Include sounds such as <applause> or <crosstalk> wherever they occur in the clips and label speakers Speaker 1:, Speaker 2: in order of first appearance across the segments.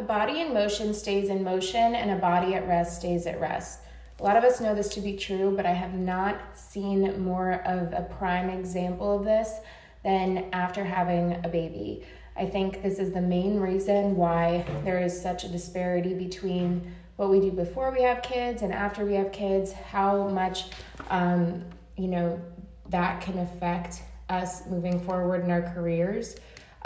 Speaker 1: A body in motion stays in motion, and a body at rest stays at rest. A lot of us know this to be true, but I have not seen more of a prime example of this than after having a baby. I think this is the main reason why there is such a disparity between what we do before we have kids and after we have kids, how much, um, you know, that can affect us moving forward in our careers.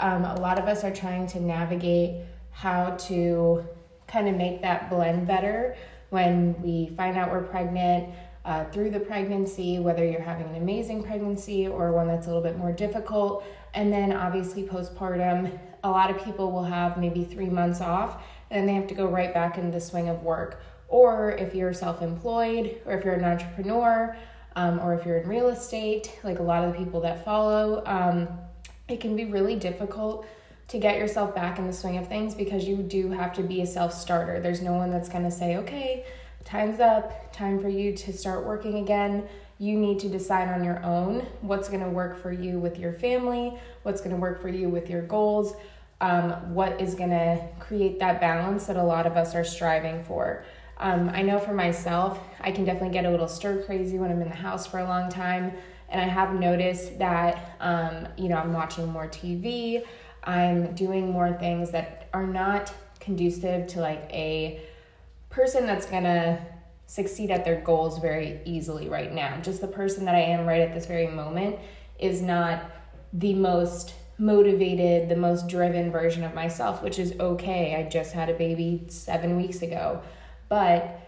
Speaker 1: Um, a lot of us are trying to navigate how to kind of make that blend better when we find out we're pregnant. Uh, through the pregnancy, whether you're having an amazing pregnancy or one that's a little bit more difficult. And then obviously, postpartum, a lot of people will have maybe three months off and they have to go right back into the swing of work. Or if you're self employed, or if you're an entrepreneur, um, or if you're in real estate, like a lot of the people that follow, um, it can be really difficult to get yourself back in the swing of things because you do have to be a self starter. There's no one that's going to say, okay, time's up, time for you to start working again. You need to decide on your own what's going to work for you with your family, what's going to work for you with your goals, um, what is going to create that balance that a lot of us are striving for. Um, I know for myself, I can definitely get a little stir crazy when I'm in the house for a long time. And I have noticed that, um, you know, I'm watching more TV, I'm doing more things that are not conducive to like a person that's gonna succeed at their goals very easily right now. Just the person that I am right at this very moment is not the most motivated, the most driven version of myself, which is okay. I just had a baby seven weeks ago. But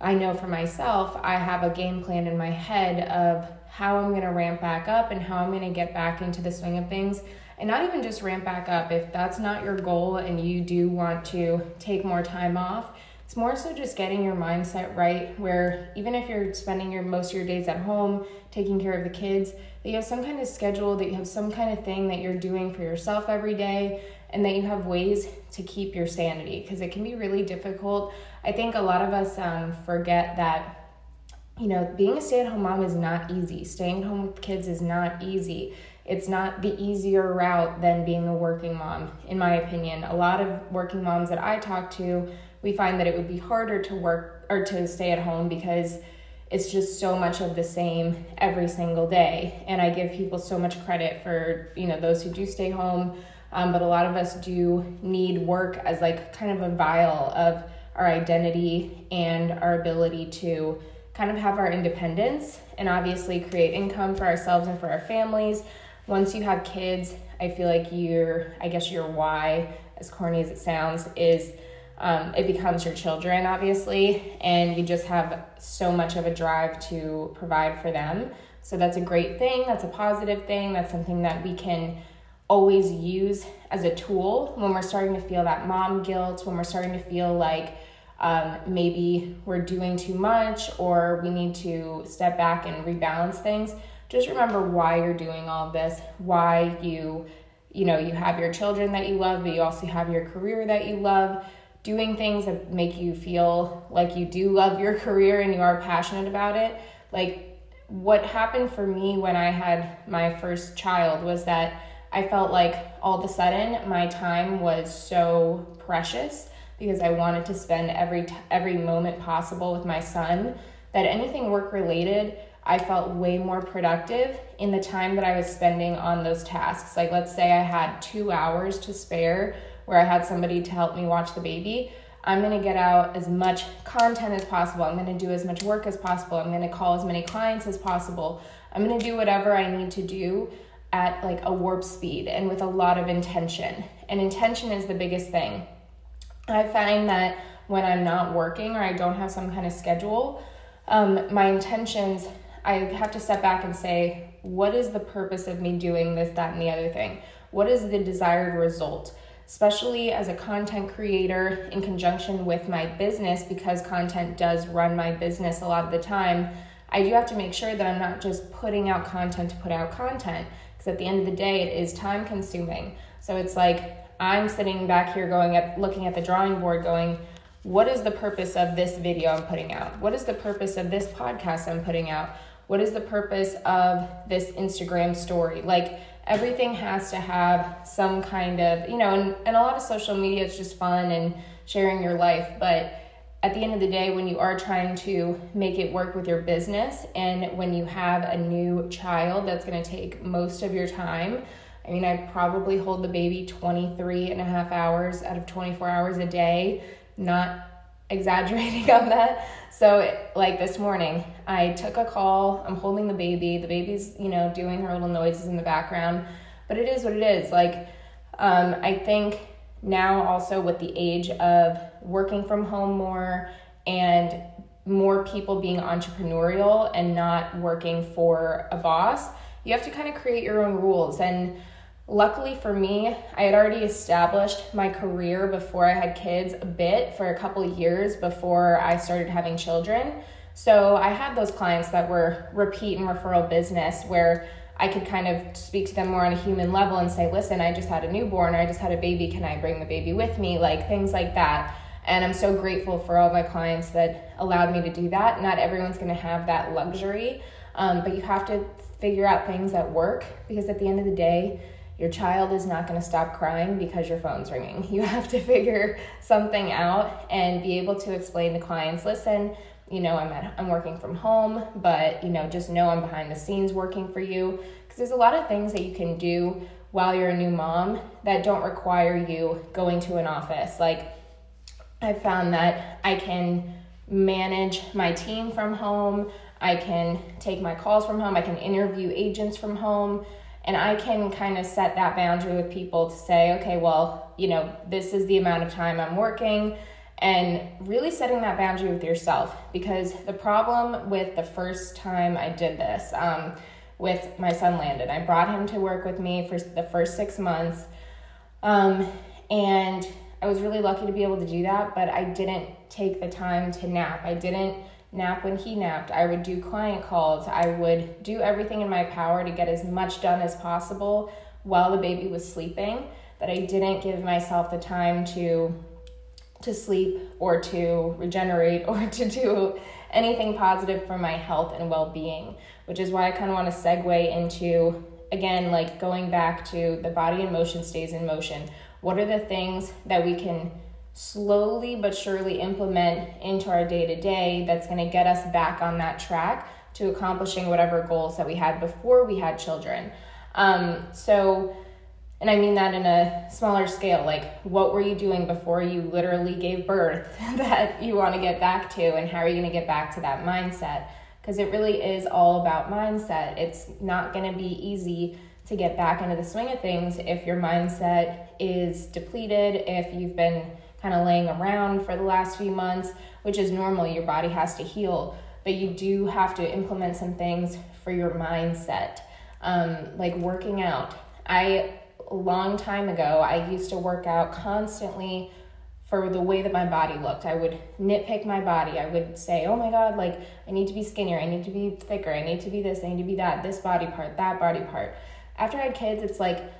Speaker 1: I know for myself, I have a game plan in my head of how I'm going to ramp back up and how I'm going to get back into the swing of things. And not even just ramp back up. If that's not your goal and you do want to take more time off, it's more so just getting your mindset right where even if you're spending your most of your days at home taking care of the kids, that you have some kind of schedule, that you have some kind of thing that you're doing for yourself every day, and that you have ways to keep your sanity because it can be really difficult. I think a lot of us um, forget that you know, being a stay at home mom is not easy. Staying home with kids is not easy. It's not the easier route than being a working mom, in my opinion. A lot of working moms that I talk to, we find that it would be harder to work or to stay at home because it's just so much of the same every single day. And I give people so much credit for, you know, those who do stay home. Um, but a lot of us do need work as like kind of a vial of our identity and our ability to kind of have our independence and obviously create income for ourselves and for our families. Once you have kids, I feel like your, I guess your why, as corny as it sounds, is um, it becomes your children, obviously, and you just have so much of a drive to provide for them. So that's a great thing. That's a positive thing. That's something that we can always use as a tool when we're starting to feel that mom guilt, when we're starting to feel like um, maybe we're doing too much or we need to step back and rebalance things. Just remember why you're doing all this, why you, you know, you have your children that you love, but you also have your career that you love doing things that make you feel like you do love your <laughs> career and you are passionate about it. Like what happened for me when I had my first child was that I felt like all of a sudden my time was so precious because I wanted to spend every t- every moment possible with my son that anything work related I felt way more productive in the time that I was spending on those tasks. Like let's say I had 2 hours to spare where I had somebody to help me watch the baby, I'm to get out as much content as possible. I'm to do as much work as possible. I'm to call as many clients as possible. I'm to do whatever I need to do at like a warp speed and with a lot of intention. And intention is the biggest thing. I find that when I'm not working or I don't have some kind of schedule, um, my intentions, I have to step back and say, what is the purpose of me doing this, that, and the other thing? What is the desired result? especially as a content creator in conjunction with my business, because content does run my business a lot of the time, I do have to make sure that I'm not just putting out content to put out content, because at the end of the day, it is time consuming. So it's like I'm sitting back here going at looking at the drawing board going, what is the purpose of this video I'm putting out? What is the purpose of this podcast I'm putting out? What is the purpose of this Instagram story? Like, everything has to have some kind of, you know, and, and a lot of social media is just fun and sharing your life, but at the end of the day, when you are trying to make it work with your business and when you have a new child that's going to take most of your time, I mean, I probably hold the baby 23 and a half hours out of 24 hours a day, not exaggerating <laughs> on that. So, like this morning, I took a call. I'm holding the baby. The baby's, you know, doing her little noises in the background, but it is what it is. Like, um, I think now also with the age of working from home more and more people being entrepreneurial and not working for a boss, you have to kind of create your own rules. And luckily for me, I had already established my career before I had kids a bit for a couple of years before I started having children. So I had those clients that were repeat and referral business where I could kind of speak to them more on a human level and say, listen, I just had a newborn or I just had a baby. Can I bring the baby with me? Like things like that. And I'm so grateful for all my clients that allowed me to do that. Not everyone's going to have that luxury, um, but you have to figure out things that work because at the end of the day, your child is not going to stop crying because your phone's ringing. <laughs> You have to figure something out and be able to explain to clients, listen, you know, I'm at, I'm working from home, but you know, just know I'm behind the scenes working for you because there's a lot of things that you can do while you're a new mom that don't require you going to an office. Like I found that I can manage my team from home. I can take my calls from home. I can interview agents from home. And I can kind of set that boundary with people to say, okay, well, you know, this is the amount of time I'm working and really setting that boundary with yourself because the problem with the first time I did this um, with my son Landon, I brought him to work with me for the first six months, um, and I was really lucky to be able to do that. But I didn't take the time to nap. I didn't nap when he napped. I would do client calls. I would do everything in my power to get as much done as possible while the baby was sleeping. That I didn't give myself the time to to sleep or to regenerate <laughs> or to do anything positive for my health and well being, which is why I kind of want to segue into again, like going back to the body in motion stays in motion. What are the things that we can slowly but surely implement into our day to day that's going to get us back on that track to accomplishing whatever goals that we had before we had children? Um, so, and I mean that in a smaller scale. Like, what were you doing before you literally gave birth <laughs> that you want to get back to, and how are you going to get back to that mindset? Because it really is all about mindset. It's not going to be easy to get back into the swing of things if your mindset is depleted, if you've been kind of laying around for the last few months, which is normal. Your body has to heal, but you do have to implement some things for your mindset, um, like working out. I a long time ago, I used to work out constantly for the way that my body looked. I would nitpick my body. I would say, oh my God, like I need to be skinnier. I need to be thicker. I need to be this. I need to be that. This body part, that body part. After I had kids, it's like,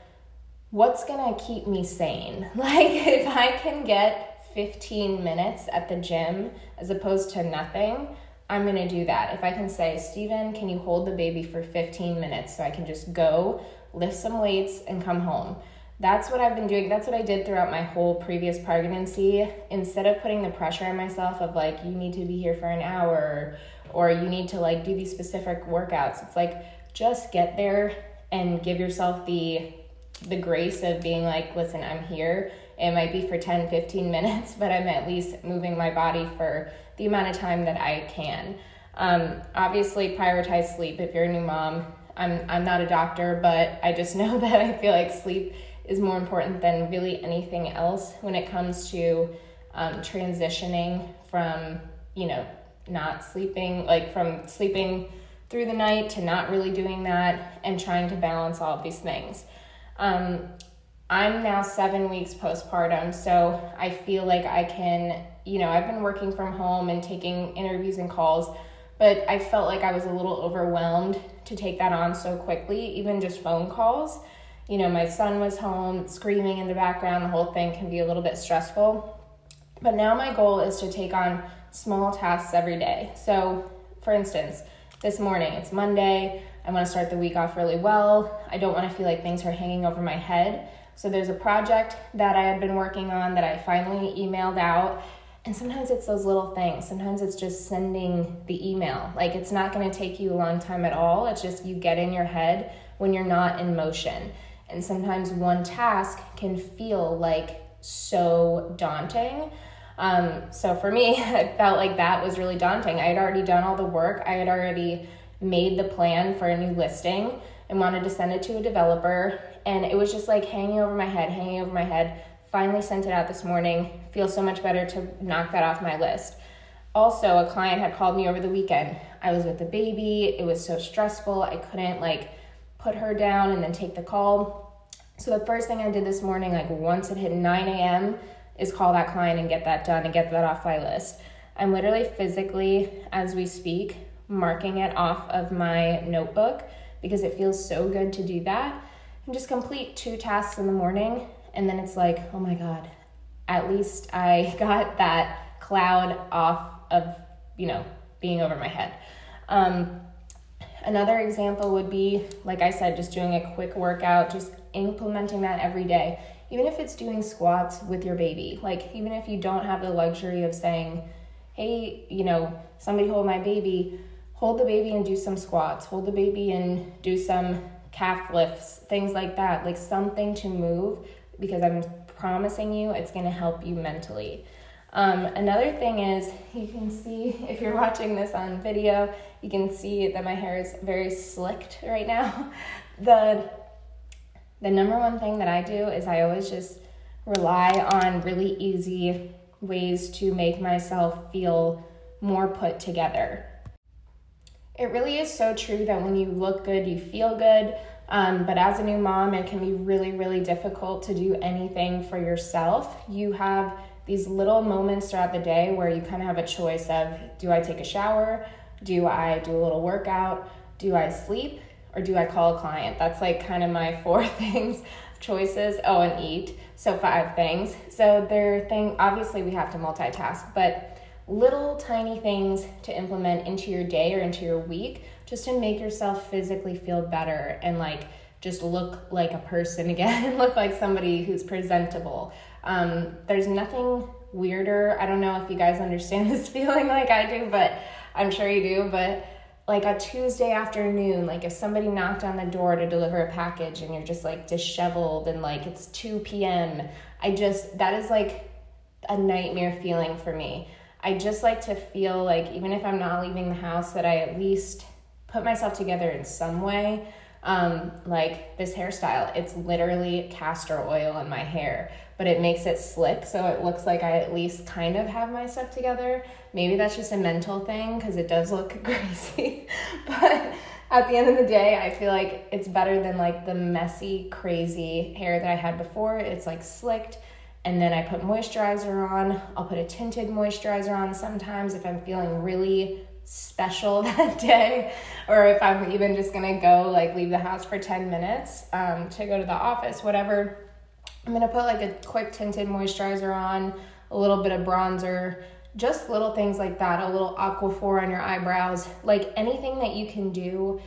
Speaker 1: what's gonna keep me sane? <laughs> Like, if I can get 15 minutes at the gym as opposed to nothing, I'm gonna do that. If I can say, Steven, can you hold the baby for 15 minutes so I can just go lift some weights, and come home. That's what I've been doing. That's what I did throughout my whole previous pregnancy. Instead of putting the pressure on myself of like, you need to be here for an hour or you need to like do these specific workouts, it's like just get there and give yourself the the grace of being like, listen, I'm here. It might be for 10, 15 <laughs> minutes, but I'm at least moving my body for the amount of time that I can. Um, obviously, prioritize sleep. If you're a new mom, I'm I'm not a doctor, but I just <laughs> know that I feel like sleep is more important than really anything else when it comes to um, transitioning from you know not sleeping like from sleeping through the night to not really doing that and trying to balance all of these things. Um, I'm now seven weeks postpartum, so I feel like I can, you know, I've been working from home and taking interviews and calls but I felt like I was a little overwhelmed to take that on so quickly, even just phone calls. You know, my son was home screaming in the background, the whole thing can be a little bit stressful. But now my goal is to take on small tasks every day. So, for instance, this morning. It's Monday. I want to start the week off really well. I don't want to feel like things are hanging over my head. So there's a project that I had been working on that I finally emailed out. And sometimes it's those little things. Sometimes it's just sending the email. Like it's not going to take you a long time at all. It's just you get in your head when you're not in motion. And sometimes one task can feel like so daunting. Um, so for me, <laughs> I felt like that was really daunting. I had already done all the work, I had already made the plan for a new listing and wanted to send it to a developer. And it was just like hanging over my head, hanging over my head. Finally sent it out this morning. Feels so much better to knock that off my list. Also, a client had called me over the weekend. I was with the baby. It was so stressful. I couldn't like put her down and then take the call. So the first thing I did this morning, like once it hit 9 a.m., is call that client and get that done and get that off my list. I'm literally physically, as we speak, marking it off of my notebook because it feels so good to do that and just complete two tasks in the morning. And then it's like, oh my God, at least I <laughs> got that cloud off of, you know, being over my head. Um, another example would be, like I said, just doing a quick workout, just implementing that every day. Even if it's doing squats with your baby, like even if you don't have the luxury of saying, hey, you know, somebody hold my baby, hold the baby and do some squats, hold the baby and do some calf lifts, things like that, like something to move because I'm promising you it's going to help you mentally. Um, another thing is, you can see if you're watching this on video, you can see that my hair is very slicked right now. <laughs> the the number one thing that I do is I always just rely on really easy ways to make myself feel more put together. It really is so true that when you look good, you feel good. Um, but as a new mom, it can be really, really difficult to do anything for yourself. You have these little moments throughout the day where you kind of have a choice of do I take a shower? Do I do a little workout? Do I sleep? Or do I call a client? That's like kind of my <laughs> four things choices. Oh, and eat. So five things. So there thing obviously we have to multitask, but little tiny things to implement into your day or into your week just to make yourself physically feel better and like just look like a person <laughs> again look like somebody who's presentable. Um, there's nothing weirder. I don't know if you guys understand <laughs> this feeling like i do but i'm sure you do but like a tuesday afternoon like if somebody knocked on the door to deliver a package and you're just like disheveled and like it's 2 p.m i just that is like a nightmare feeling for me I just like to feel like even if I'm not leaving the house, that I at least put myself together in some way. Um, like this hairstyle, it's literally castor oil in my hair, but it makes it slick so it looks like I at least kind of have my stuff together. Maybe that's just a mental thing because it does look <laughs> crazy, but at the end of the day, I feel like it's better than like the messy, crazy hair that I had before. It's like slicked and then I put moisturizer on. I'll put a tinted moisturizer on sometimes if I'm feeling really special <laughs> that day, or if I'm even just gonna go like leave the house for 10 minutes um, to go to the office, whatever. I'm gonna put like a quick tinted moisturizer on, a little bit of bronzer, just little things like that, a little aquaphor on your eyebrows, like anything that you can do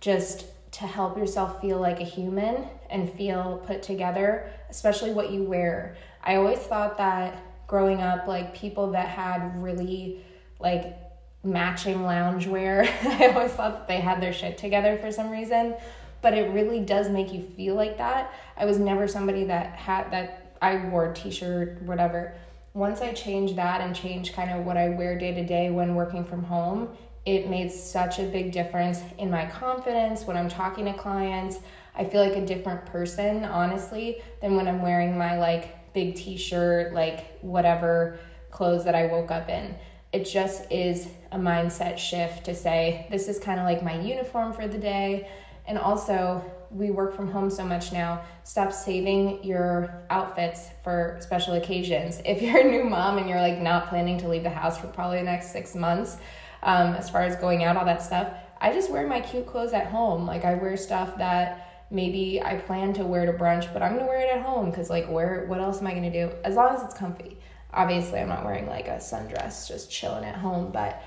Speaker 1: just to help yourself feel like a human and feel put together, especially what you wear. I always thought that growing up, like people that had really like matching loungewear, <laughs> I always thought that they had their shit together for some reason. But it really does make you feel like that. I was never somebody that had that I wore t shirt, whatever. Once I changed that and changed kind of what I wear day to day when working from home, it made such a big difference in my confidence when I'm talking to clients. I feel like a different person, honestly, than when I'm wearing my like big t shirt, like whatever clothes that I woke up in. It just is a mindset shift to say, this is kind of like my uniform for the day. And also, we work from home so much now. Stop saving your outfits for special occasions. If you're a new mom and you're like not planning to leave the house for probably the next six months, um, as far as going out, all that stuff, I just wear my cute clothes at home. Like I wear stuff that maybe I plan to wear to brunch, but I'm gonna wear it at home because like where what else am I gonna do? As long as it's comfy. Obviously, I'm not wearing like a sundress, just chilling at home, but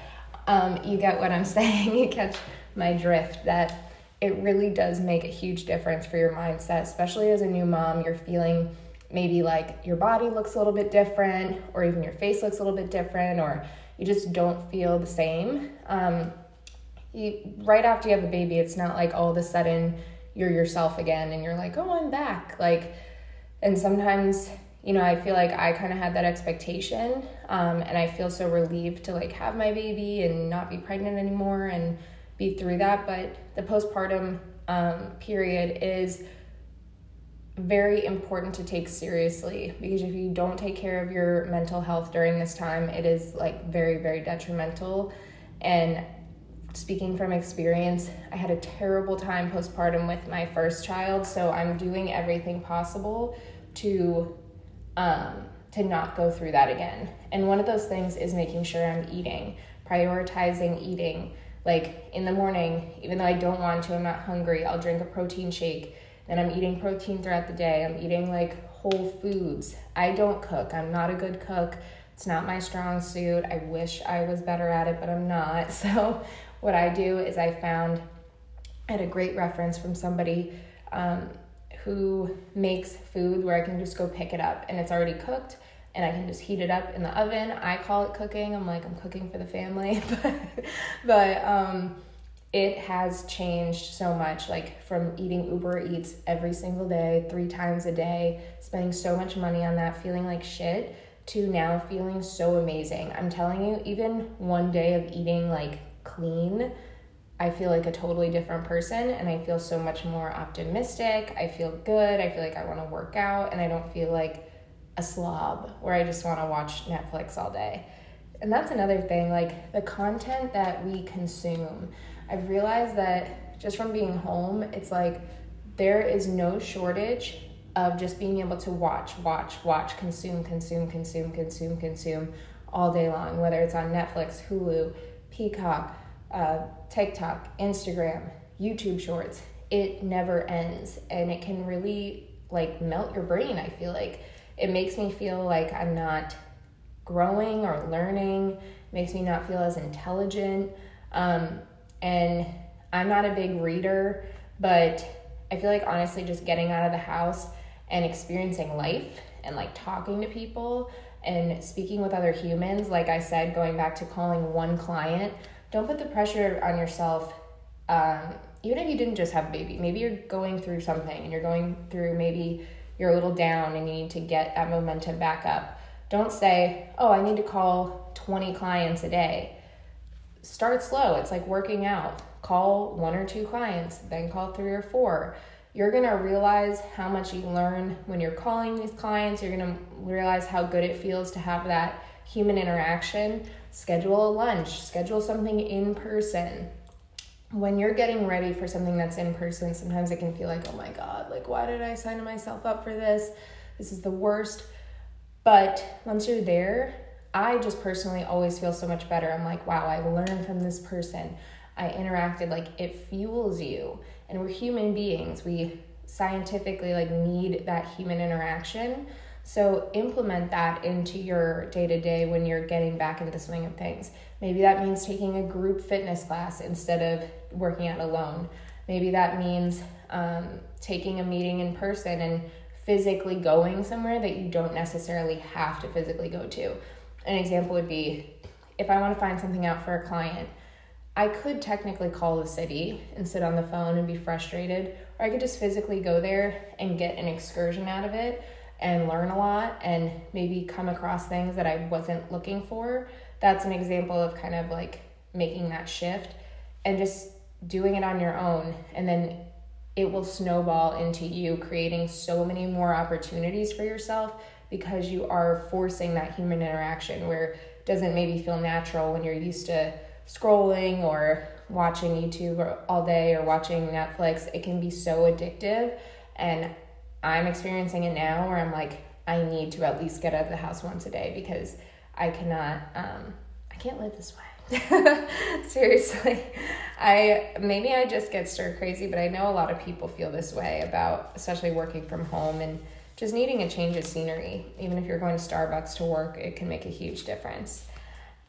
Speaker 1: um, you get what I'm <laughs> saying. you catch my drift that it really does make a huge difference for your mindset, especially as a new mom. You're feeling maybe like your body looks a little bit different, or even your face looks a little bit different, or you just don't feel the same. Um, you, right after you have the baby, it's not like all of a sudden you're yourself again and you're like, oh, I'm back. Like, and sometimes, you know, I feel like I kind of had that expectation, um, and I feel so relieved to like have my baby and not be pregnant anymore and be through that. But the postpartum um, period is very important to take seriously because if you don't take care of your mental health during this time, it is like very, very detrimental. And speaking from experience, I had a terrible time postpartum with my first child, so I'm doing everything possible to um, to not go through that again. And one of those things is making sure I'm eating, prioritizing eating. Like in the morning, even though I don't want to, I'm not hungry, I'll drink a protein shake and I'm eating protein throughout the day. I'm eating like whole foods. I don't cook. I'm not a good cook. It's not my strong suit. I wish I was better at it, but I'm not. <laughs> So, what I do is I found I had a great reference from somebody um, who makes food where I can just go pick it up and it's already cooked and I can just heat it up in the oven. I call it cooking. I'm like, I'm cooking for the family. <laughs> but, but um, it has changed so much like from eating uber eats every single day three times a day spending so much money on that feeling like shit to now feeling so amazing i'm telling you even one day of eating like clean i feel like a totally different person and i feel so much more optimistic. I feel good. I feel like i want to work out and i don't feel like a slob where i just want to watch netflix all day. And that's another thing like the content that we consume. I've realized that just from being home, it's like there is no shortage of just being able to watch, watch, watch, consume, consume, consume, consume, consume all day long, whether it's on Netflix, Hulu, Peacock, uh, TikTok, Instagram, YouTube Shorts. It never ends and it can really like melt your brain. I feel like it makes me feel like I'm not growing or learning, makes me not feel as intelligent. Um, and I'm not a big reader, but I feel like honestly, just getting out of the house and experiencing life and like talking to people and speaking with other humans, like I said, going back to calling one client, don't put the pressure on yourself. Um, even if you didn't just have a baby, maybe you're going through something and you're going through maybe you're a little down and you need to get that momentum back up. Don't say, oh, I need to call 20 clients a day start slow. It's like working out. Call one or two clients, then call three or four. You're gonna realize how much you learn when you're calling these clients. You're gonna realize how good it feels to have that human interaction. Schedule a lunch, schedule something in person. When you're getting ready for something that's in person, sometimes it can feel like, oh my God, like, why did I sign myself up for this? This is the worst. But once you're there, I just personally always feel so much better. I'm like, wow, I learned from this person. I interacted like it fuels you. And we're human beings. We scientifically like need that human interaction. So implement that into your day to day when you're getting back into the swing of things. Maybe that means taking a group fitness class instead of working out alone. Maybe that means um, taking a meeting in person and physically going somewhere that you don't necessarily have to physically go to an example would be if I want to find something out for a client, I could technically call the city and sit on the phone and be frustrated, or I could just physically go there and get an excursion out of it and learn a lot and maybe come across things that I wasn't looking for. That's an example of kind of like making that shift and just doing it on your own. And then it will snowball into you creating so many more opportunities for yourself because you are forcing that human interaction where it doesn't maybe feel natural when you're used to scrolling or watching YouTube all day or watching Netflix. It can be so addictive. And I'm experiencing it now where I'm like, I need to at least get out of the house once a day because I cannot, um, I can't live this way. <laughs> Seriously. I maybe I just get stir crazy, but I know a lot of people feel this way about especially working from home and just needing a change of scenery, even if you're going to Starbucks to work, it can make a huge difference.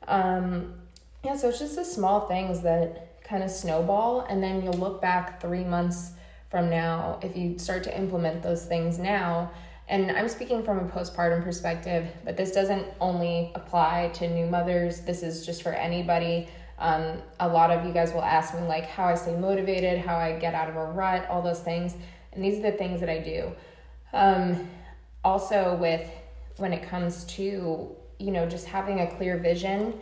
Speaker 1: Um, yeah, so it's just the small things that kind of snowball, and then you'll look back three months from now if you start to implement those things now. And I'm speaking from a postpartum perspective, but this doesn't only apply to new mothers, this is just for anybody. Um, a lot of you guys will ask me, like, how I stay motivated, how I get out of a rut, all those things. And these are the things that I do. Um, also, with when it comes to, you know, just having a clear vision.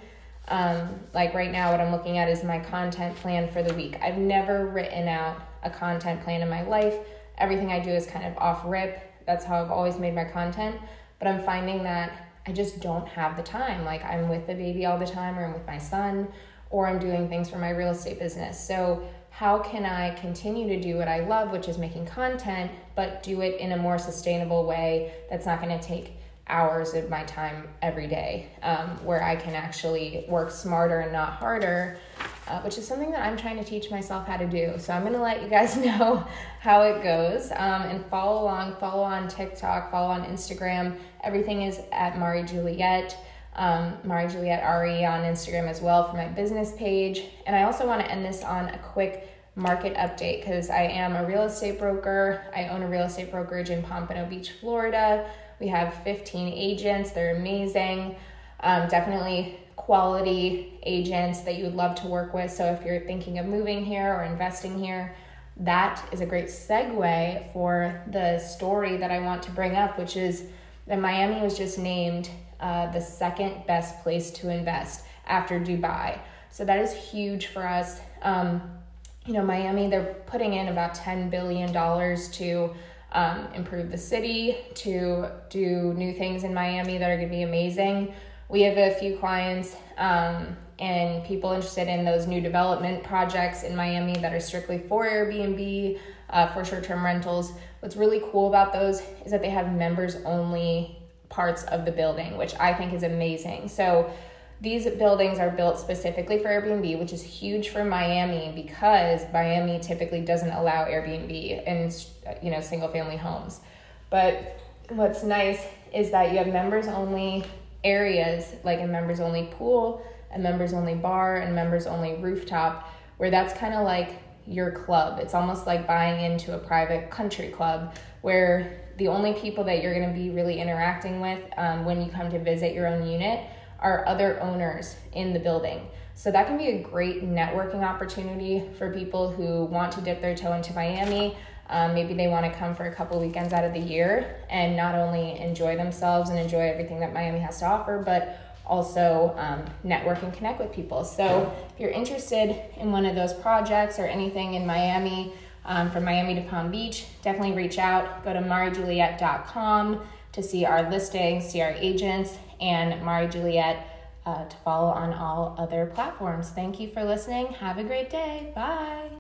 Speaker 1: Um, like right now, what I'm looking at is my content plan for the week. I've never written out a content plan in my life. Everything I do is kind of off rip. That's how I've always made my content. But I'm finding that I just don't have the time. Like I'm with the baby all the time, or I'm with my son, or I'm doing things for my real estate business. So, how can I continue to do what I love, which is making content, but do it in a more sustainable way that's not going to take hours of my time every day, um, where I can actually work smarter and not harder, uh, which is something that I'm trying to teach myself how to do. So I'm gonna let you guys <laughs> know how it goes um, and follow along. Follow on TikTok, follow on Instagram. Everything is at Mari Juliet. Um, Mari Juliet Ari on Instagram as well for my business page. And I also want to end this on a quick market update because I am a real estate broker. I own a real estate brokerage in Pompano Beach, Florida. We have 15 agents, they're amazing. Um, definitely quality agents that you would love to work with. So if you're thinking of moving here or investing here, that is a great segue for the story that I want to bring up, which is that Miami was just named uh, the second best place to invest after Dubai. So that is huge for us. Um, you know, Miami, they're putting in about $10 billion to um, improve the city, to do new things in Miami that are going to be amazing. We have a few clients um, and people interested in those new development projects in Miami that are strictly for Airbnb, uh, for short term rentals. What's really cool about those is that they have members only parts of the building, which I think is amazing. So these buildings are built specifically for Airbnb, which is huge for Miami because Miami typically doesn't allow Airbnb in you know single family homes. But what's nice is that you have members only areas like a members only pool, a members only bar, and members only rooftop, where that's kind of like your club. It's almost like buying into a private country club where the only people that you're going to be really interacting with um, when you come to visit your own unit are other owners in the building. So that can be a great networking opportunity for people who want to dip their toe into Miami. Um, maybe they want to come for a couple weekends out of the year and not only enjoy themselves and enjoy everything that Miami has to offer, but also um, network and connect with people. So if you're interested in one of those projects or anything in Miami, um, from Miami to Palm Beach, definitely reach out. Go to marijuliet.com to see our listings, see our agents, and Mari Juliet uh, to follow on all other platforms. Thank you for listening. Have a great day. Bye.